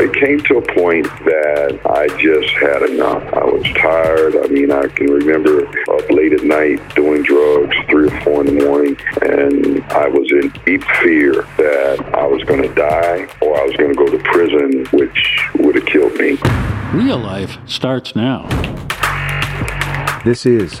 It came to a point that I just had enough. I was tired. I mean, I can remember up late at night doing drugs, three or four in the morning, and I was in deep fear that I was going to die or I was going to go to prison, which would have killed me. Real life starts now. This is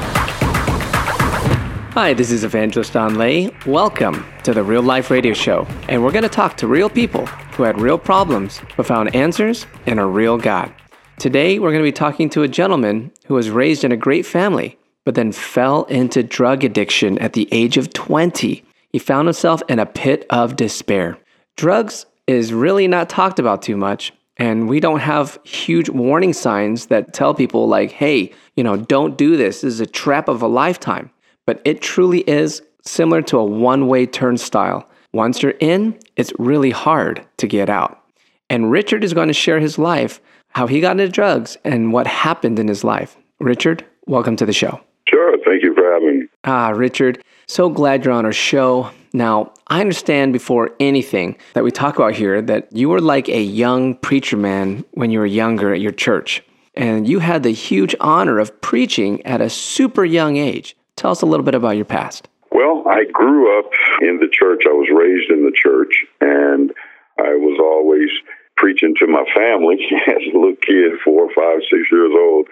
Hi, this is Evangelist Anh Le. Welcome to the Real Life Radio Show. And we're going to talk to real people who had real problems but found answers in a real God. Today, we're going to be talking to a gentleman who was raised in a great family but then fell into drug addiction at the age of 20. He found himself in a pit of despair. Drugs is really not talked about too much, and we don't have huge warning signs that tell people, like, hey, you know, don't do this. This is a trap of a lifetime but it truly is similar to a one way turnstile. Once you're in, it's really hard to get out. And Richard is going to share his life, how he got into drugs, and what happened in his life. Richard, welcome to the show. Sure. Thank you for having me. Ah, Richard, so glad you're on our show. Now, I understand before anything that we talk about here that you were like a young preacher man when you were younger at your church. And you had the huge honor of preaching at a super young age. Tell us a little bit about your past. Well, I grew up in the church. I was raised in the church, and I was always preaching to my family as a little kid, four, five, six years old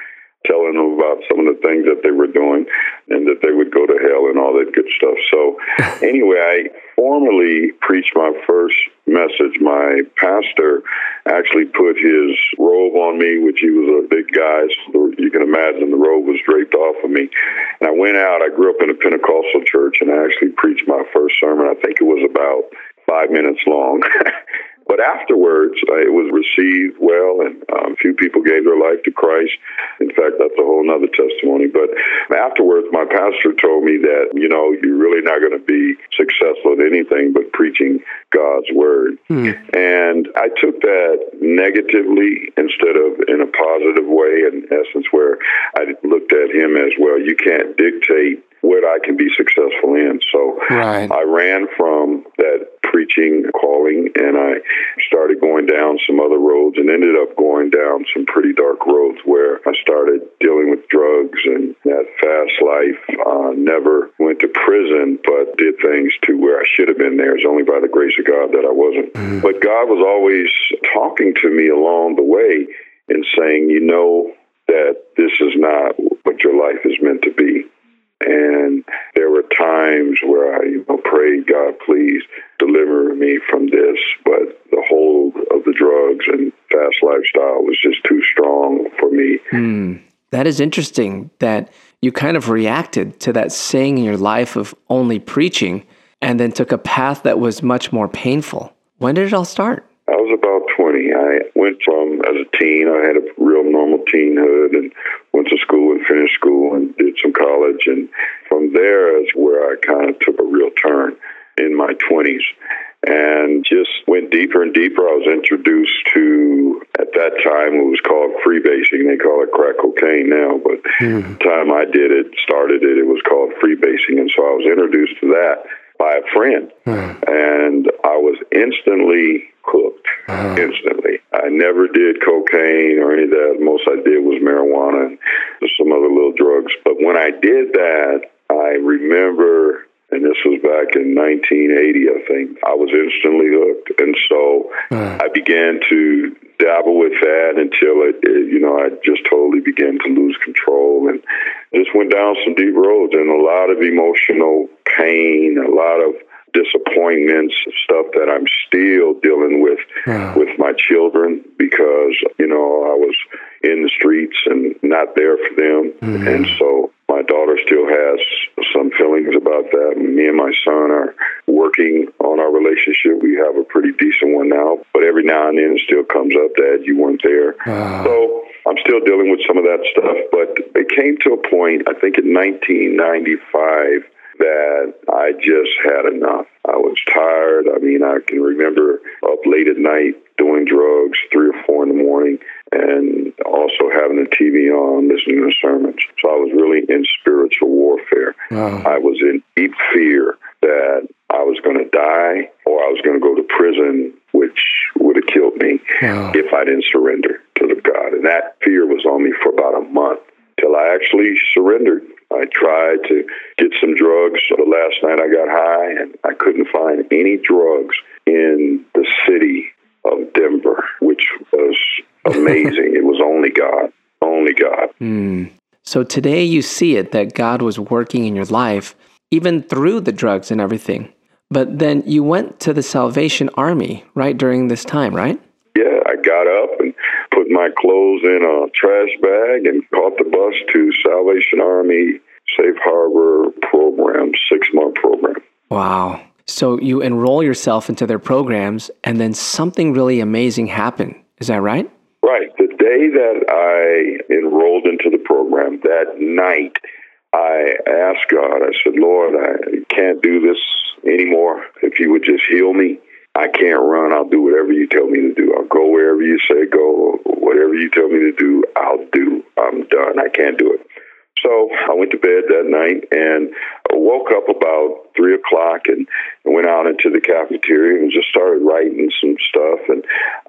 telling them about some of the things that they were doing and that they would go to hell and all that good stuff. So, anyway, I formally preached my first message. My pastor actually put his robe on me, which he was a big guy, so you can imagine the robe was draped off of me. And I went out. I grew up in a Pentecostal church, and I actually preached my first sermon. I think it was about five minutes long. But afterwards, uh, it was received well, and um, a few people gave their life to Christ. In fact, that's a whole other testimony. But afterwards, my pastor told me that, you know, you're really not going to be successful at anything but preaching God's word. Hmm. And I took that negatively instead of in a positive way, in essence, where I looked at him as, well, you can't dictate what I can be successful in. So right. I ran from that preaching calling and I started going down some other roads and ended up going down some pretty dark roads where I started dealing with drugs and that fast life. Uh, never went to prison, but did things to where I should have been there. It's only by the grace of God that I wasn't. Mm. But God was always talking to me along the way and saying, you know, that this is not what your life is meant to be. And there were times where I you know, prayed, God, please deliver me from this. But the hold of the drugs and fast lifestyle was just too strong for me. Mm, that is interesting that you kind of reacted to that saying in your life of only preaching and then took a path that was much more painful. When did it all start? I was about 20. I went from, as a teen, I had a real normal teenhood and went to school and finished school and college. And from there is where I kind of took a real turn in my 20s and just went deeper and deeper. I was introduced to, at that time, it was called freebasing. They call it crack cocaine now, but mm. the time I did it, started it, it was called freebasing. And so I was introduced to that by a friend, mm. and I was instantly hooked. Mm. Instantly, I never did cocaine or any of that. Most I did was marijuana and some other little drugs. But when I did that, I remember and this was back in 1980, I think. I was instantly hooked, and so uh. I began to dabble with that until it, it, you know, I just totally began to lose control and just went down some deep roads and a lot of emotional pain, a lot of disappointments, stuff that I'm still dealing with uh. with my children because you know I was in the streets and not there for them, mm-hmm. and so my daughter still has some feelings about that. Me and my son are working on our relationship. We have a pretty decent one now, but every now and then it still comes up that you weren't there. Uh. So I'm still dealing with some of that stuff, but it came to a point, I think in 1995, that I just had enough. I was tired. I mean, I can remember up late at night doing drugs, three or four in the morning, and also having the TV on, listening to sermons. So I was really in spiritual warfare. Wow. I was in deep fear that I was going to die or I was going to go to prison, which would have killed me Wow. if I didn't surrender to the God. And that fear was on me for about a month till I actually surrendered. I tried to get some drugs. So the last night I got high and I couldn't find any drugs in the city amazing. it was only God, only God. Hmm. So today you see it that God was working in your life, even through the drugs and everything. But then you went to the Salvation Army right during this time, right? Yeah, I got up and put my clothes in a trash bag and caught the bus to Salvation Army Safe Harbor program, six month program. Wow. So you enroll yourself into their programs, and then something really amazing happened. Is that right? Right. The day that I enrolled into the program, that night, I asked God, I said, Lord, I can't do this anymore. If you would just heal me, I can't run. I'll do whatever you tell me to do. I'll go wherever you say go. Whatever you tell me to do, I'll do. I'm done. I can't do it. So I went to bed that night and woke up about three o'clock and went out into the cafeteria and just started writing some stuff. And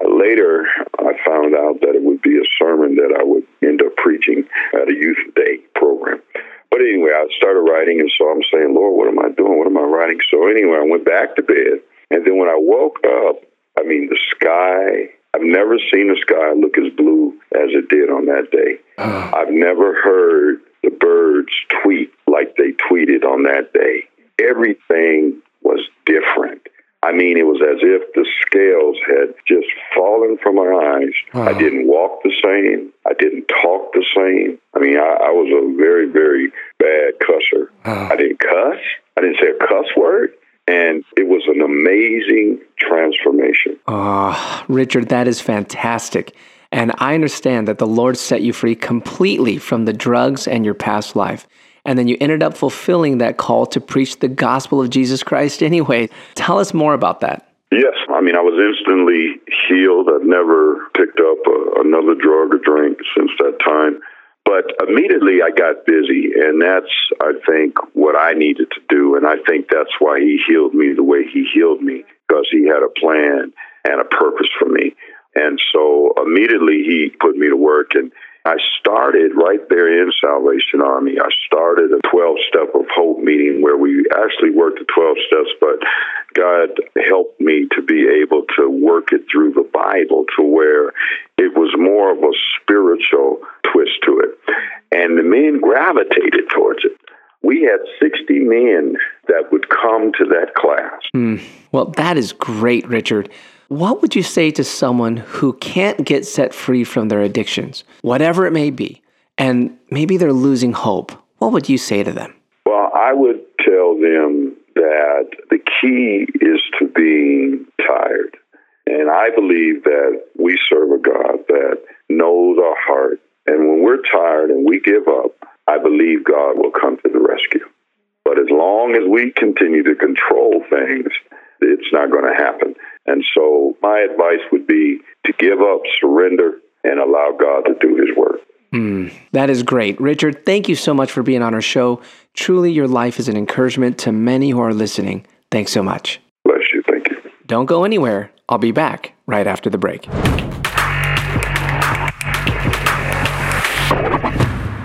later I found out that it would be a sermon that I would end up preaching at a youth day program. But anyway, I started writing, and so I'm saying, Lord, what am I doing? What am I writing? So anyway, I went back to bed, 18, it was as if the scales had just fallen from my eyes. Wow. I didn't walk the same. I didn't talk the same. I mean, I, I was a very, very bad cusser. Wow. I didn't cuss. I didn't say a cuss word. And it was an amazing transformation. Ah, oh, Richard, that is fantastic. And I understand that the Lord set you free completely from the drugs and your past life. And then you ended up fulfilling that call to preach the gospel of Jesus Christ anyway. Tell us more about that. Yes, I mean, I was instantly healed. I've never picked up a, another drug or drink since that time. But immediately I got busy, and that's, I think, what I needed to do. And I think that's why he healed me the way he healed me, because he had a plan and a purpose for me. And so immediately he put me to work, and I started right there in Salvation Army. I started a 12 step of hope meeting where we actually worked the 12 steps, but God helped me to be able to work it through the Bible to where it was more of a spiritual twist to it. And the men gravitated towards it. We had 60 men that would come to that class. Hmm. Well, that is great, Richard. What would you say to someone who can't get set free from their addictions, whatever it may be, and maybe they're losing hope? What would you say to them? Well, I would tell them that the key is to being tired. And I believe that we serve a God that knows our heart. And when we're tired and we give up, I believe God will come to the rescue. But as long as we continue to control things, it's not going to happen. So my advice would be to give up, surrender, and allow God to do his work. Hmm. That is great. Richard, thank you so much for being on our show. Truly, your life is an encouragement to many who are listening. Thanks so much. Bless you. Thank you. Don't go anywhere. I'll be back right after the break.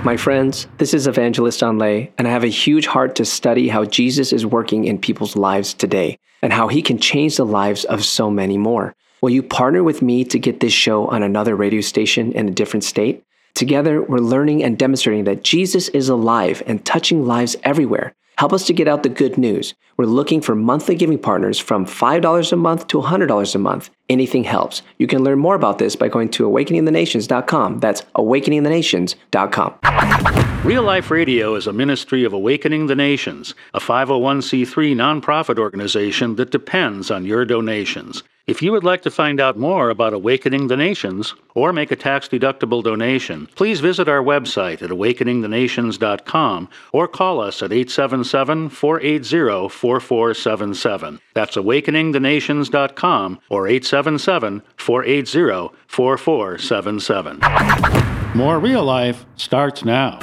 My friends, this is Evangelist Anh Le, and I have a huge heart to study how Jesus is working in people's lives today and how he can change the lives of so many more. Will you partner with me to get this show on another radio station in a different state? Together, we're learning and demonstrating that Jesus is alive and touching lives everywhere. Help us to get out the good news. We're looking for monthly giving partners from $5 a month to $100 a month. Anything helps. You can learn more about this by going to awakeningthenations.com. That's awakeningthenations.com. Real Life Radio is a ministry of Awakening the Nations, a 501c3 nonprofit organization that depends on your donations. If you would like to find out more about Awakening the Nations or make a tax deductible donation, please visit our website at awakeningthenations.com or call us at 877 480 4477. That's awakeningthenations.com or 877 480 4477. More real life starts now.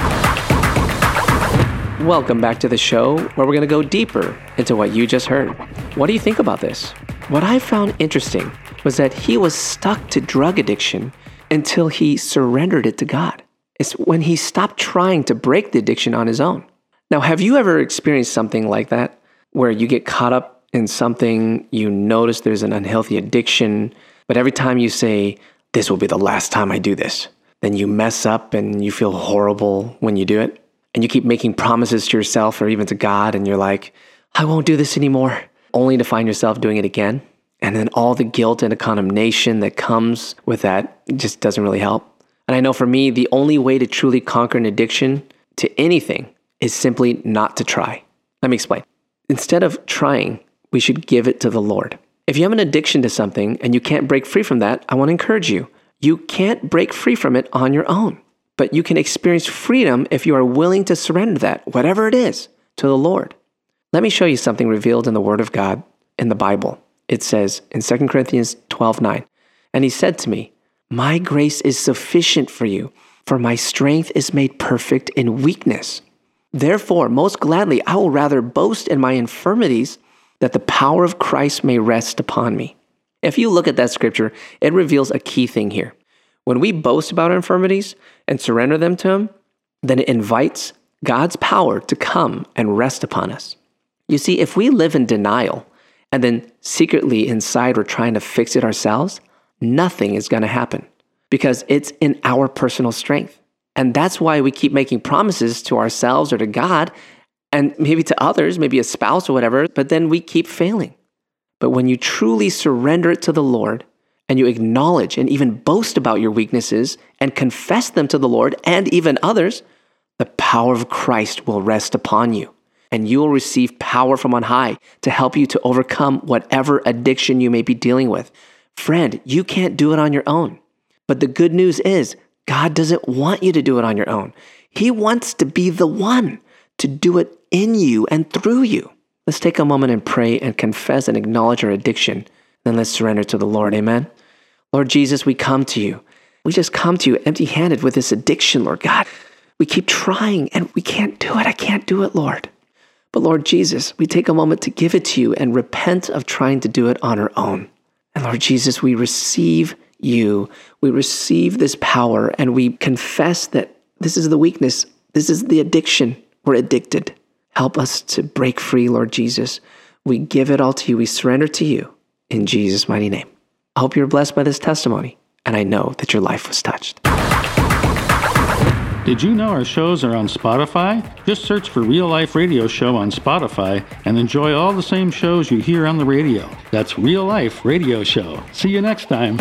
Welcome back to the show where we're going to go deeper into what you just heard. What do you think about this? What I found interesting was that he was stuck to drug addiction until he surrendered it to God. It's when he stopped trying to break the addiction on his own. Now, have you ever experienced something like that where you get caught up in something, you notice there's an unhealthy addiction, but every time you say, This will be the last time I do this, then you mess up and you feel horrible when you do it? and you keep making promises to yourself or even to God, and you're like, I won't do this anymore, only to find yourself doing it again. And then all the guilt and the condemnation that comes with that just doesn't really help. And I know for me, the only way to truly conquer an addiction to anything is simply not to try. Let me explain. Instead of trying, we should give it to the Lord. If you have an addiction to something and you can't break free from that, I want to encourage you. You can't break free from it on your own but you can experience freedom if you are willing to surrender that, whatever it is, to the Lord. Let me show you something revealed in the Word of God in the Bible. It says in 2 Corinthians 12 9, And he said to me, My grace is sufficient for you, for my strength is made perfect in weakness. Therefore, most gladly, I will rather boast in my infirmities, that the power of Christ may rest upon me. If you look at that scripture, it reveals a key thing here. When we boast about our infirmities and surrender them to Him, then it invites God's power to come and rest upon us. You see, if we live in denial and then secretly inside we're trying to fix it ourselves, nothing is going to happen because it's in our personal strength. And that's why we keep making promises to ourselves or to God and maybe to others, maybe a spouse or whatever, but then we keep failing. But when you truly surrender it to the Lord and you acknowledge and even boast about your weaknesses and confess them to the Lord and even others, the power of Christ will rest upon you. And you will receive power from on high to help you to overcome whatever addiction you may be dealing with. Friend, you can't do it on your own. But the good news is, God doesn't want you to do it on your own. He wants to be the one to do it in you and through you. Let's take a moment and pray and confess and acknowledge our addiction. Then let's surrender to the Lord. Amen. Lord Jesus, we come to you. We just come to you empty handed with this addiction, Lord God. We keep trying and we can't do it. I can't do it, Lord. But Lord Jesus, we take a moment to give it to you and repent of trying to do it on our own. And Lord Jesus, we receive you. We receive this power and we confess that this is the weakness. This is the addiction. We're addicted. Help us to break free, Lord Jesus. We give it all to you. We surrender to you in Jesus' mighty name. I hope you're blessed by this testimony, and I know that your life was touched. Did you know our shows are on Spotify? Just search for Real Life Radio Show on Spotify and enjoy all the same shows you hear on the radio. That's Real Life Radio Show. See you next time.